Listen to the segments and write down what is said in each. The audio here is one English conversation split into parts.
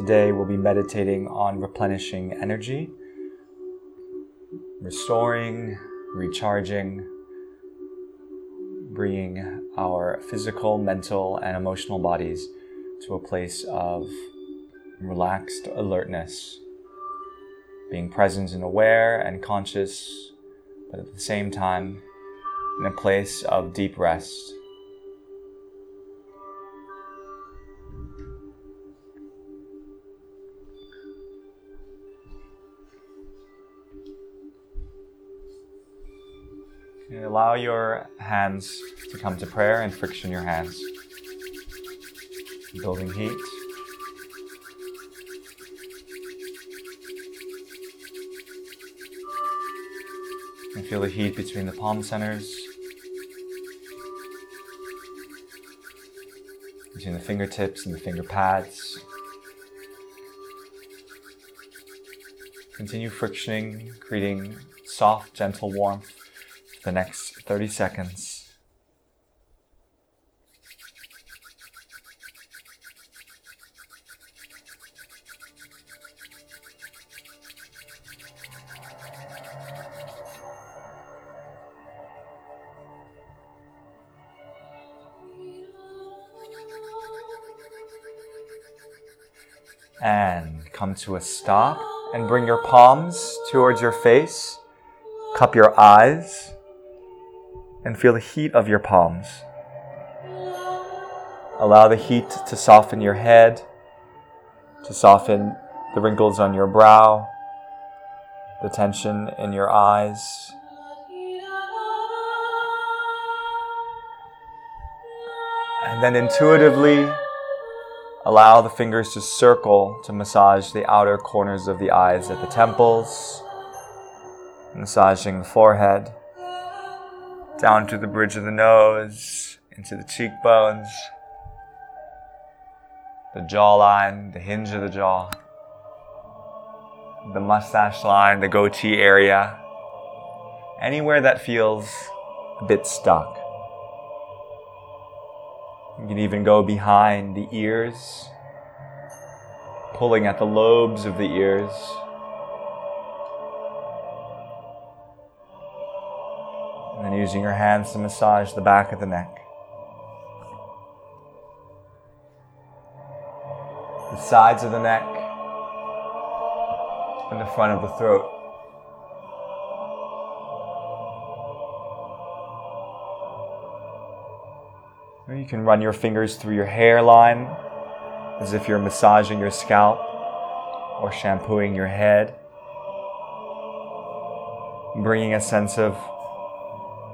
Today we'll be meditating on replenishing energy, restoring, recharging, bringing our physical, mental, and emotional bodies to a place of relaxed alertness, being present and aware and conscious, but at the same time in a place of deep rest. Allow your hands to come to prayer and friction your hands. Building heat. And feel the heat between the palm centers, between the fingertips and the finger pads. Continue frictioning, creating soft, gentle warmth the next 30 seconds. And come to a stop and bring your palms towards your face. Cup your eyes and feel the heat of your palms. Allow the heat to soften your head, to soften the wrinkles on your brow, the tension in your eyes. And then intuitively allow the fingers to circle to massage the outer corners of the eyes at the temples, massaging the forehead down to the bridge of the nose, into the cheekbones, the jawline, the hinge of the jaw, the mustache line, the goatee area, anywhere that feels a bit stuck. You can even go behind the ears, pulling at the lobes of the ears. And using your hands to massage the back of the neck. The sides of the neck and the front of the throat. You can run your fingers through your hairline as if you're massaging your scalp or shampooing your head, bringing a sense of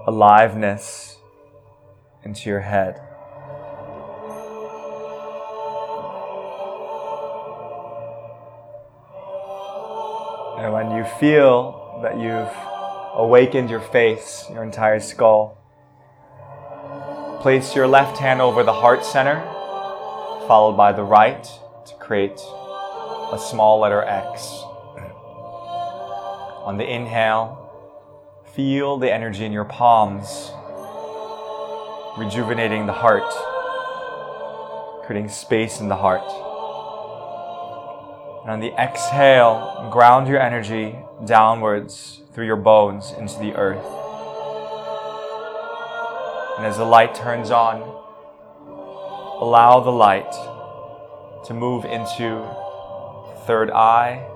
aliveness into your head. And when you feel that you've awakened your face, your entire skull, place your left hand over the heart center, followed by the right to create a small letter X. On the inhale, Feel the energy in your palms, rejuvenating the heart, creating space in the heart. And on the exhale, ground your energy downwards through your bones into the earth. And as the light turns on, allow the light to move into third eye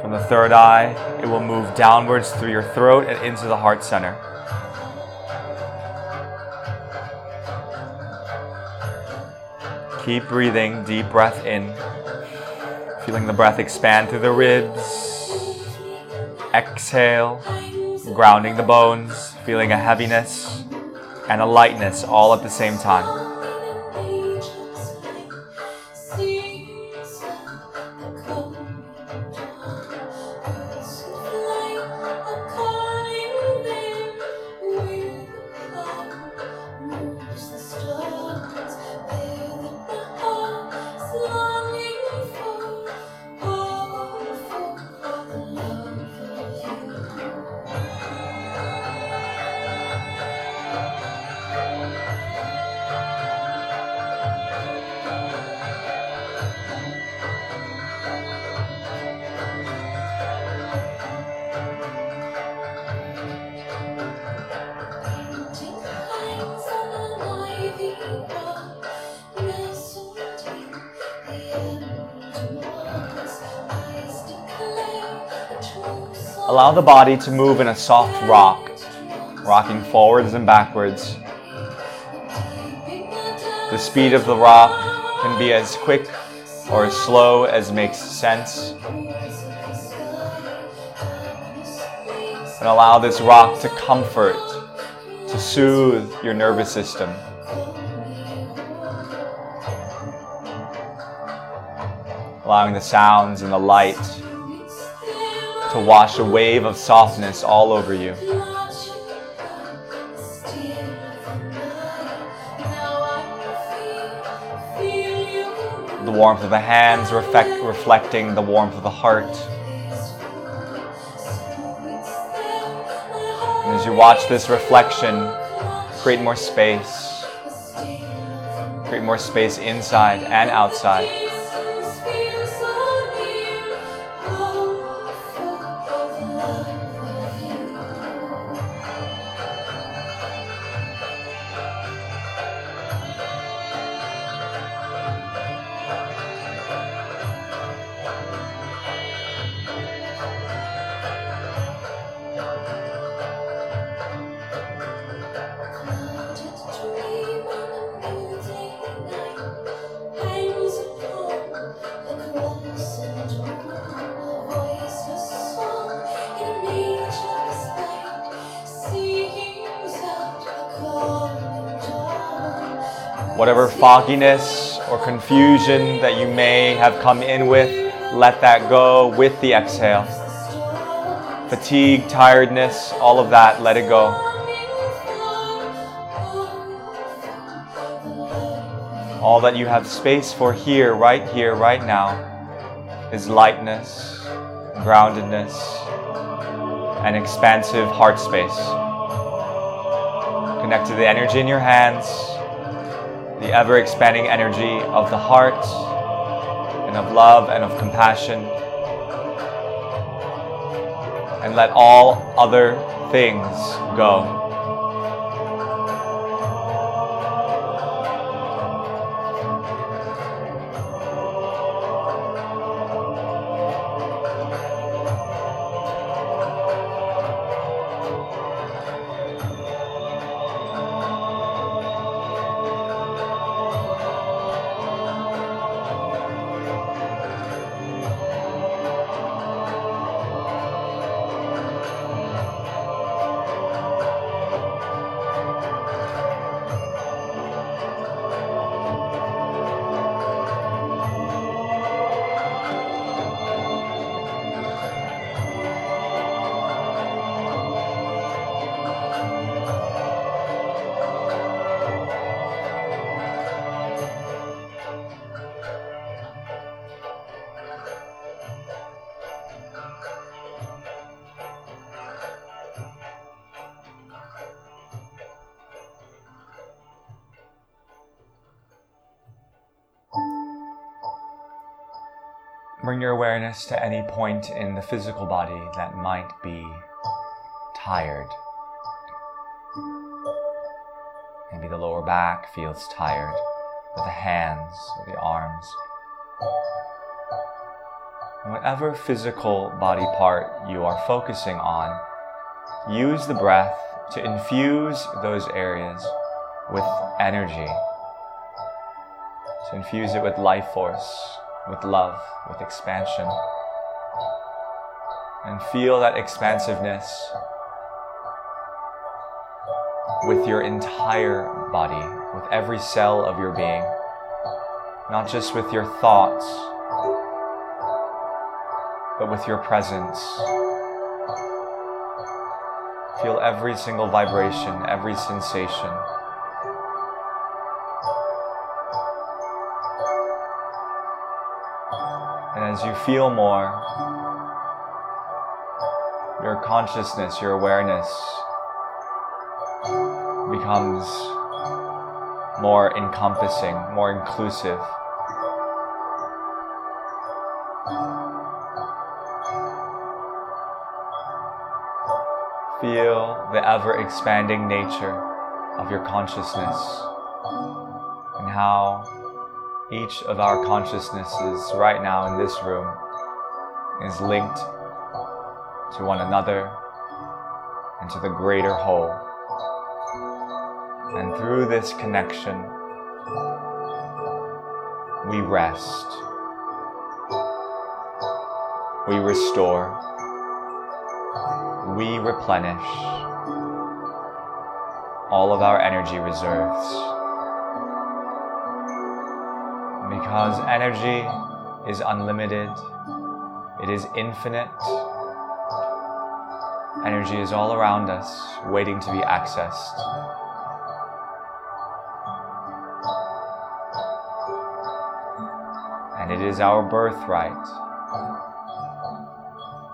from the third eye, it will move downwards through your throat and into the heart center. Keep breathing, deep breath in. Feeling the breath expand through the ribs. Exhale, grounding the bones, feeling a heaviness and a lightness all at the same time. The body to move in a soft rock, rocking forwards and backwards. The speed of the rock can be as quick or as slow as makes sense. And allow this rock to comfort, to soothe your nervous system. Allowing the sounds and the light to wash a wave of softness all over you. The warmth of the hands reflect, reflecting the warmth of the heart. And as you watch this reflection, create more space. Create more space inside and outside. Whatever fogginess or confusion that you may have come in with, let that go with the exhale. Fatigue, tiredness, all of that, let it go. All that you have space for here, right here, right now, is lightness, groundedness, and expansive heart space. Connect to the energy in your hands the ever expanding energy of the heart and of love and of compassion. And let all other things go. Bring your awareness to any point in the physical body that might be tired. Maybe the lower back feels tired, or the hands, or the arms. whatever physical body part you are focusing on, use the breath to infuse those areas with energy, to infuse it with life force, with love, with expansion. And feel that expansiveness with your entire body, with every cell of your being, not just with your thoughts, but with your presence. Feel every single vibration, every sensation. As you feel more, your consciousness, your awareness becomes more encompassing, more inclusive. Feel the ever expanding nature of your consciousness and how each of our consciousnesses right now in this room is linked to one another, and to the greater whole. And through this connection, we rest, we restore, we replenish all of our energy reserves. Because energy is unlimited, it is infinite. Energy is all around us, waiting to be accessed. And it is our birthright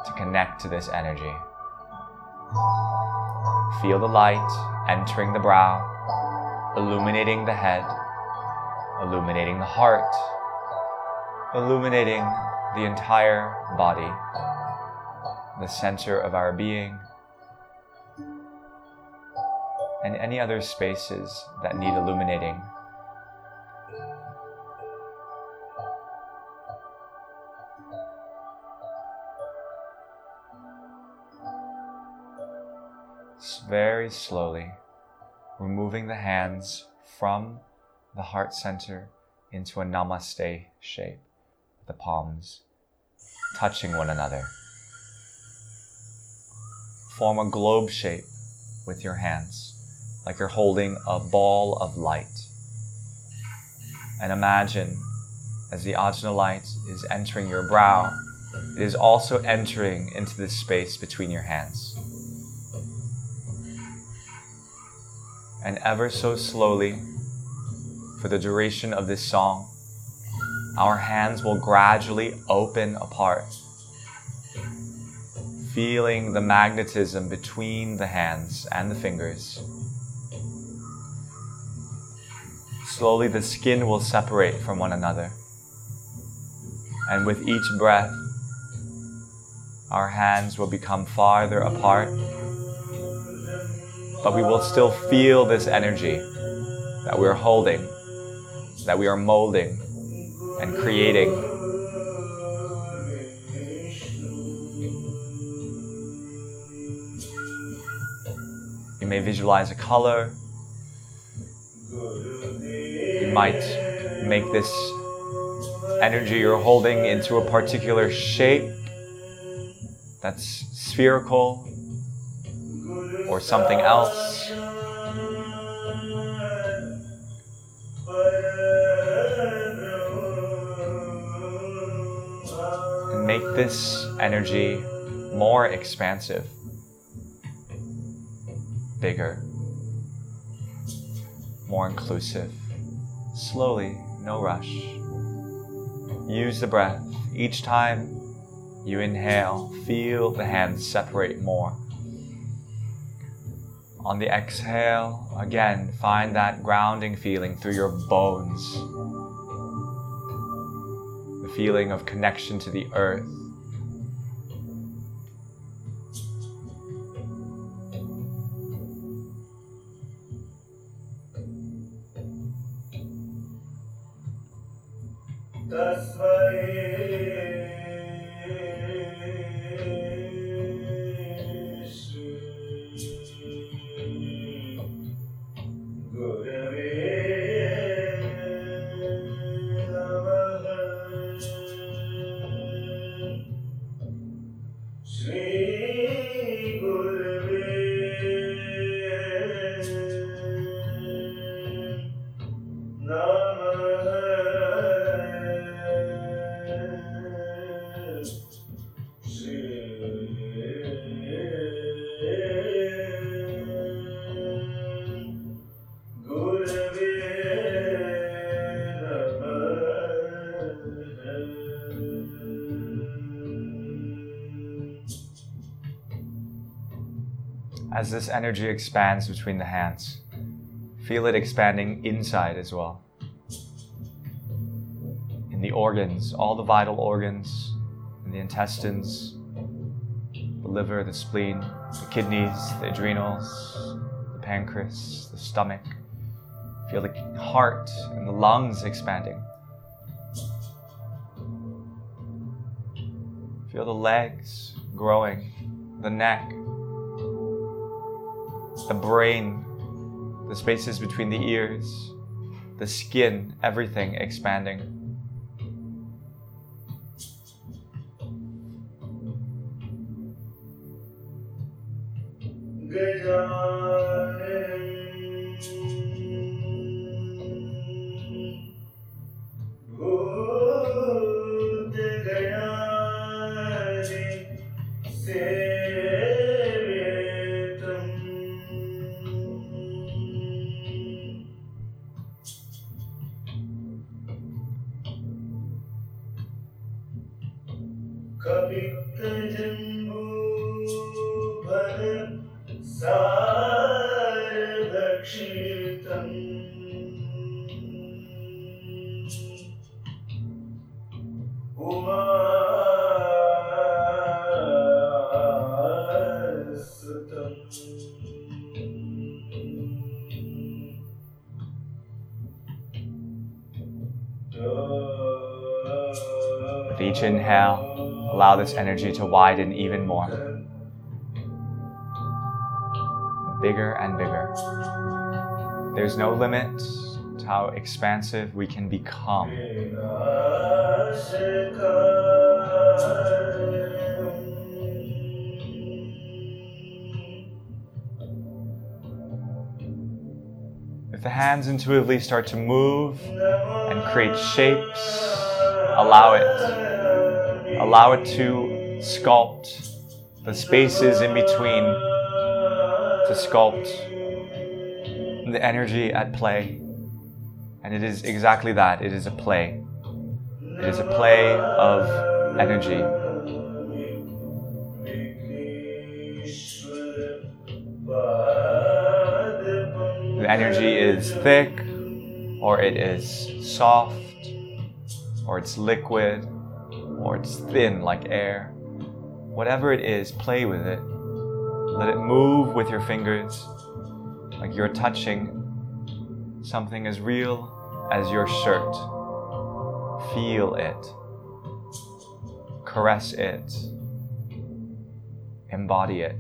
to connect to this energy. Feel the light entering the brow, illuminating the head, illuminating the heart, illuminating the entire body, the center of our being, and any other spaces that need illuminating. very slowly, removing the hands from the heart center into a namaste shape, the palms touching one another. Form a globe shape with your hands, like you're holding a ball of light. And imagine as the ajna light is entering your brow, it is also entering into the space between your hands. and ever so slowly, for the duration of this song, our hands will gradually open apart, feeling the magnetism between the hands and the fingers. Slowly, the skin will separate from one another, and with each breath, our hands will become farther apart. But we will still feel this energy that we're holding, that we are molding and creating. You may visualize a color. You might make this energy you're holding into a particular shape that's spherical or something else. Make this energy more expansive, bigger, more inclusive. Slowly, no rush. Use the breath. Each time you inhale, feel the hands separate more. On the exhale, again, find that grounding feeling through your bones. Feeling of connection to the earth. As this energy expands between the hands. Feel it expanding inside as well. In the organs, all the vital organs, in the intestines, the liver, the spleen, the kidneys, the adrenals, the pancreas, the stomach. Feel the heart and the lungs expanding. Feel the legs growing the neck, the brain, the spaces between the ears, the skin, everything expanding. With each inhale, allow this energy to widen even more. Bigger and bigger. There's no limit to how expansive we can become. If the hands intuitively start to move and create shapes, allow it. Allow it to sculpt the spaces in between, to sculpt the energy at play. And it is exactly that it is a play. It is a play of energy. The energy is thick or it is soft or it's liquid, or it's thin like air. Whatever it is, play with it. Let it move with your fingers like you're touching something as real as your shirt. Feel it, caress it, embody it.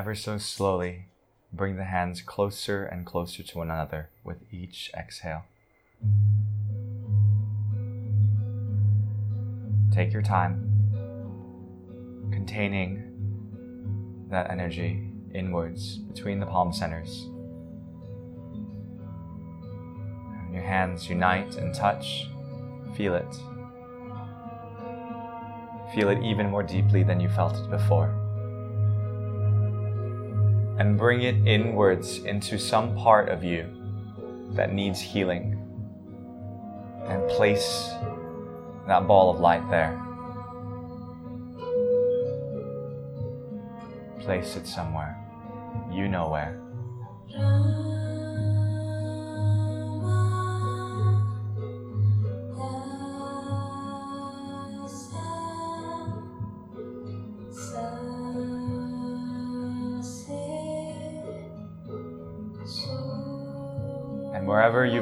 Ever so slowly, Bring the hands closer and closer to one another with each exhale. Take your time containing that energy inwards between the palm centers. When your hands unite and touch, feel it. Feel it even more deeply than you felt it before. And bring it inwards into some part of you that needs healing. And place that ball of light there. Place it somewhere. You know where.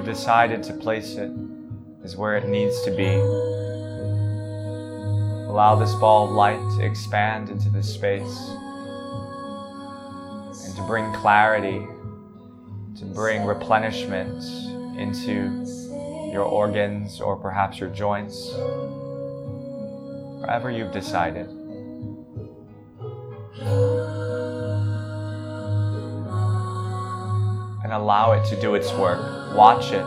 Decided to place it is where it needs to be. Allow this ball of light to expand into this space and to bring clarity, to bring replenishment into your organs or perhaps your joints, wherever you've decided. And allow it to do its work. Watch it.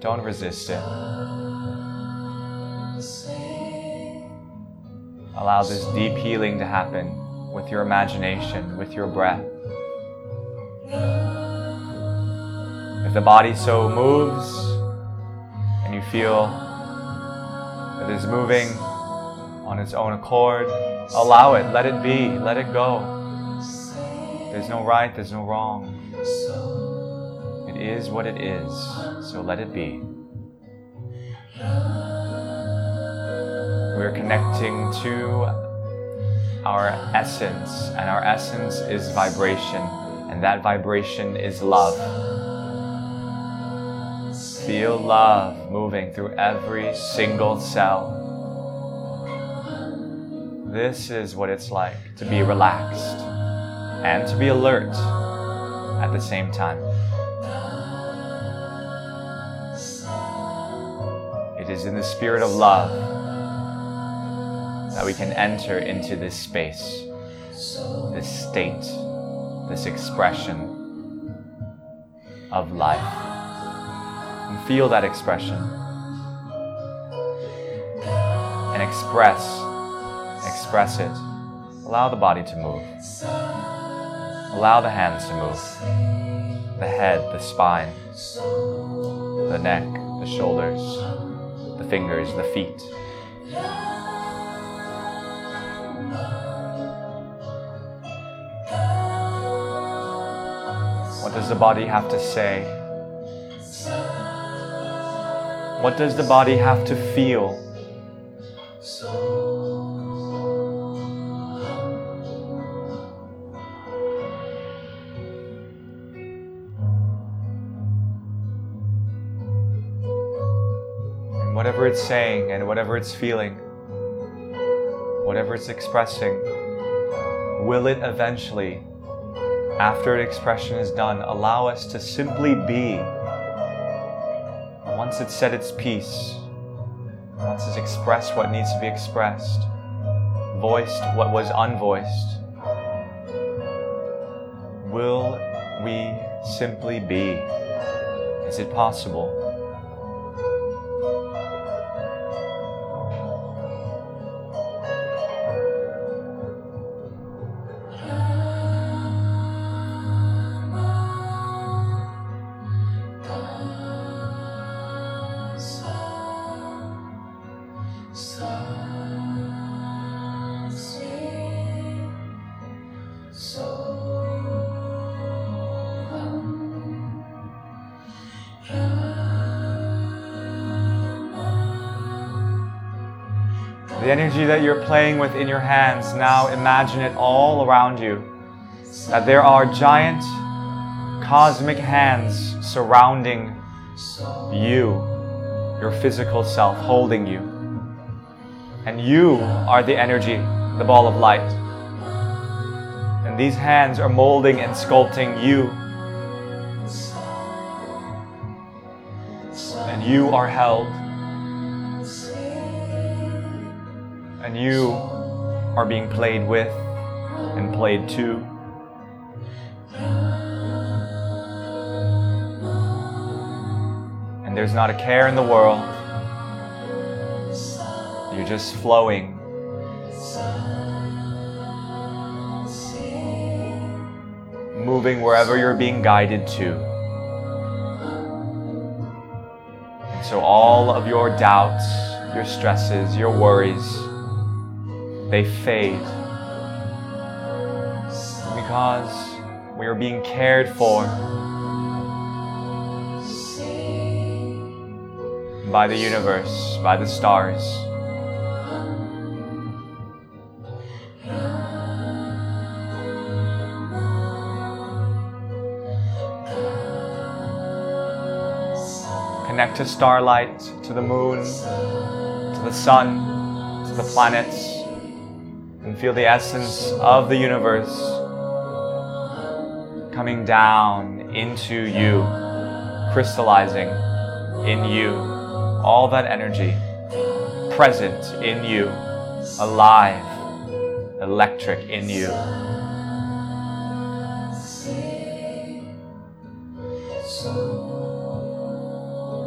Don't resist it. Allow this deep healing to happen with your imagination, with your breath. If the body so moves and you feel that it is moving on its own accord, allow it, let it be, let it go. There's no right, there's no wrong. It is what it is, so let it be. We're connecting to our essence, and our essence is vibration, and that vibration is love. Feel love moving through every single cell. This is what it's like to be relaxed and to be alert at the same time. It is in the spirit of love that we can enter into this space, this state, this expression of life. And feel that expression. And express, express it. Allow the body to move. Allow the hands to move. The head, the spine, the neck, the shoulders, the fingers, the feet. What does the body have to say? What does the body have to feel? Whatever it's saying and whatever it's feeling, whatever it's expressing, will it eventually, after expression is done, allow us to simply be? Once it's said its piece, once it's expressed what needs to be expressed, voiced what was unvoiced, will we simply be? Is it possible? That you're playing with in your hands, now imagine it all around you. That there are giant cosmic hands surrounding you, your physical self, holding you. And you are the energy, the ball of light. And these hands are molding and sculpting you. And you are held. And you are being played with and played to. And there's not a care in the world. You're just flowing. Moving wherever you're being guided to. And so all of your doubts, your stresses, your worries, they fade. Because we are being cared for by the universe, by the stars. Connect to starlight, to the moon, to the sun, to the planets, feel the essence of the universe coming down into you, crystallizing in you, all that energy present in you, alive, electric in you.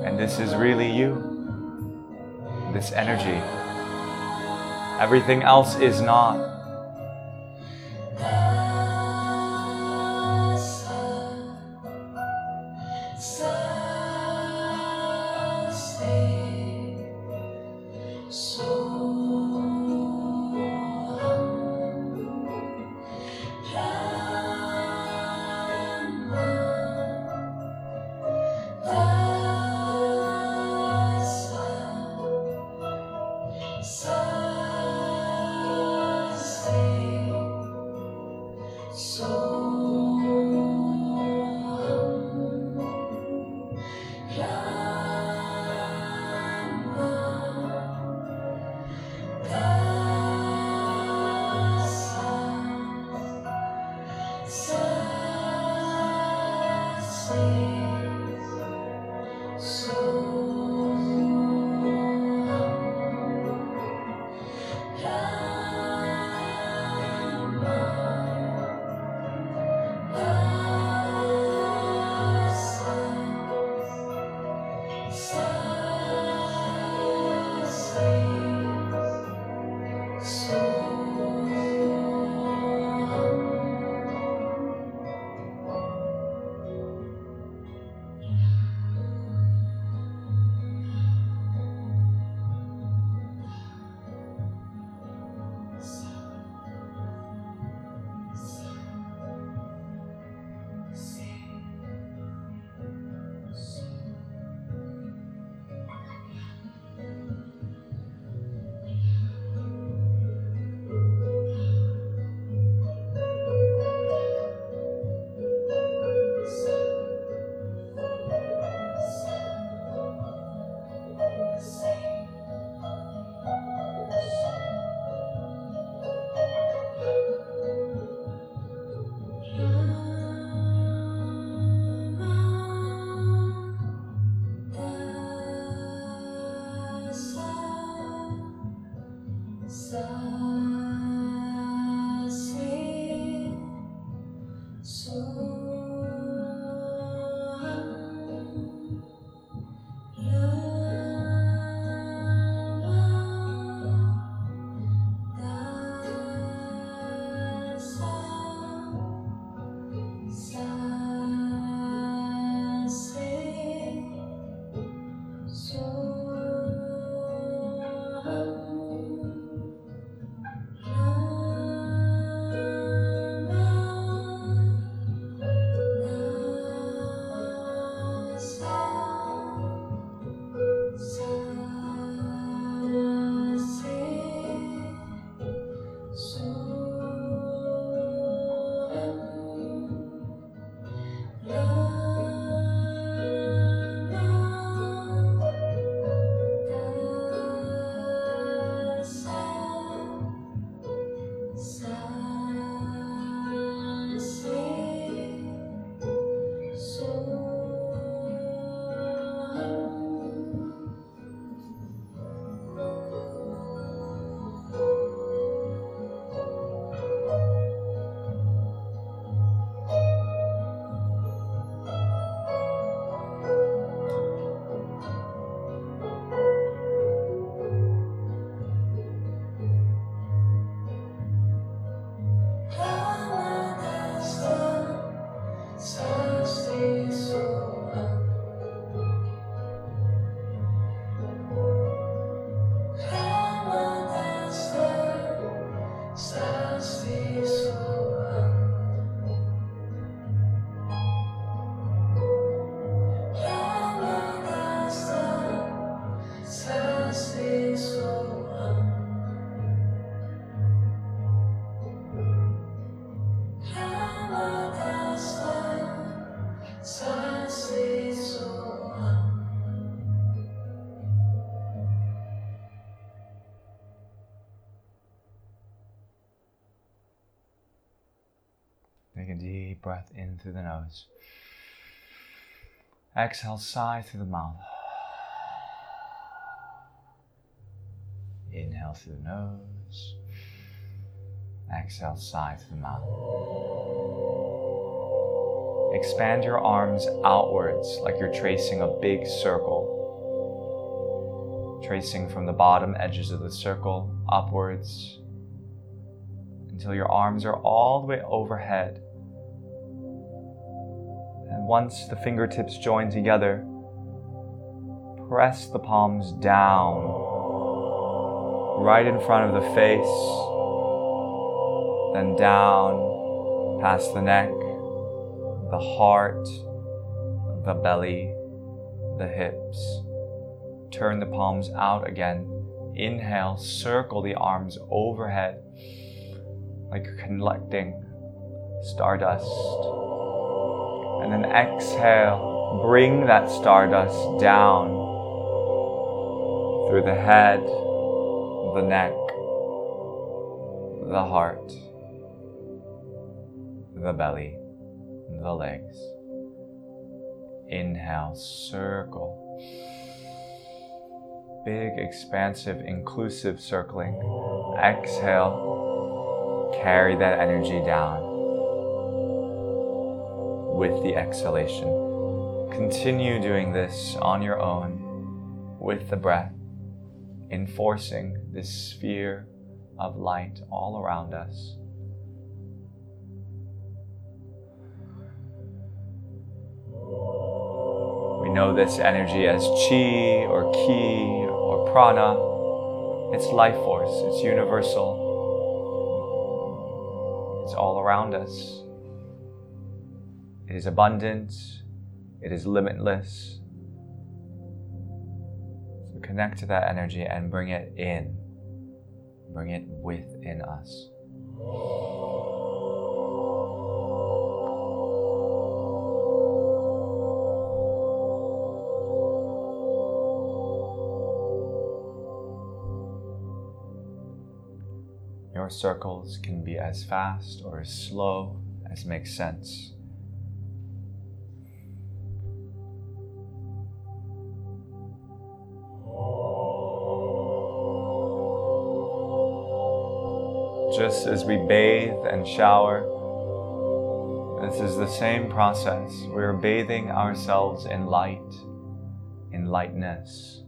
And this is really you, this energy. Everything else is not. Through the nose. Exhale, sigh through the mouth. Inhale through the nose. Exhale, sigh through the mouth. Expand your arms outwards like you're tracing a big circle. Tracing from the bottom edges of the circle upwards until your arms are all the way overhead. And once the fingertips join together, press the palms down right in front of the face, then down past the neck, the heart, the belly, the hips. Turn the palms out again. Inhale, circle the arms overhead like collecting stardust. And then exhale, bring that stardust down through the head, the neck, the heart, the belly, the legs. Inhale, circle. Big, expansive, inclusive circling. Exhale, carry that energy down with the exhalation. Continue doing this on your own with the breath enforcing this sphere of light all around us. We know this energy as chi or ki or prana. It's life force, it's universal, it's all around us. It is abundant, it is limitless, So connect to that energy and bring it in. Bring it within us. Your circles can be as fast or as slow as makes sense. Just as we bathe and shower, this is the same process. We're bathing ourselves in light, in lightness.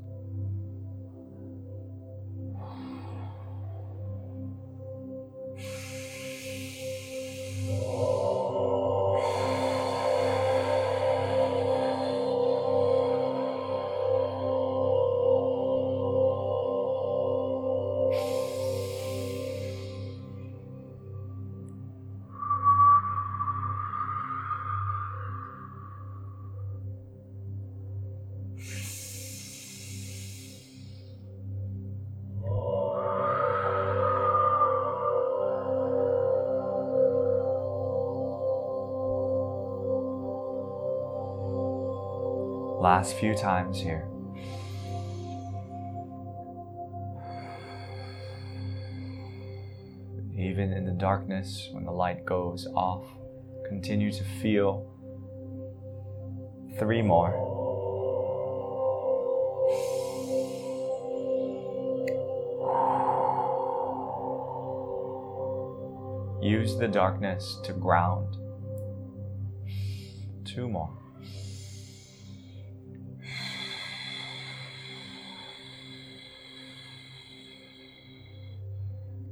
Last few times here. Even in the darkness, when the light goes off, continue to feel three more. Use the darkness to ground. Two more.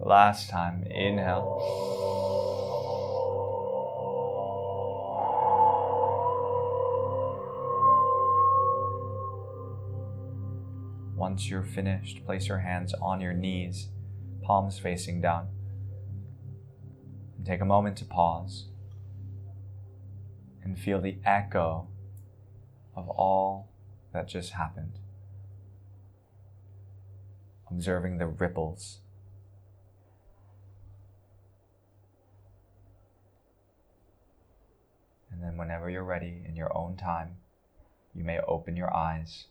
Last time, inhale. Once you're finished, place your hands on your knees, palms facing down. And take a moment to pause and feel the echo of all that just happened. Observing the ripples And then, whenever you're ready in your own time, you may open your eyes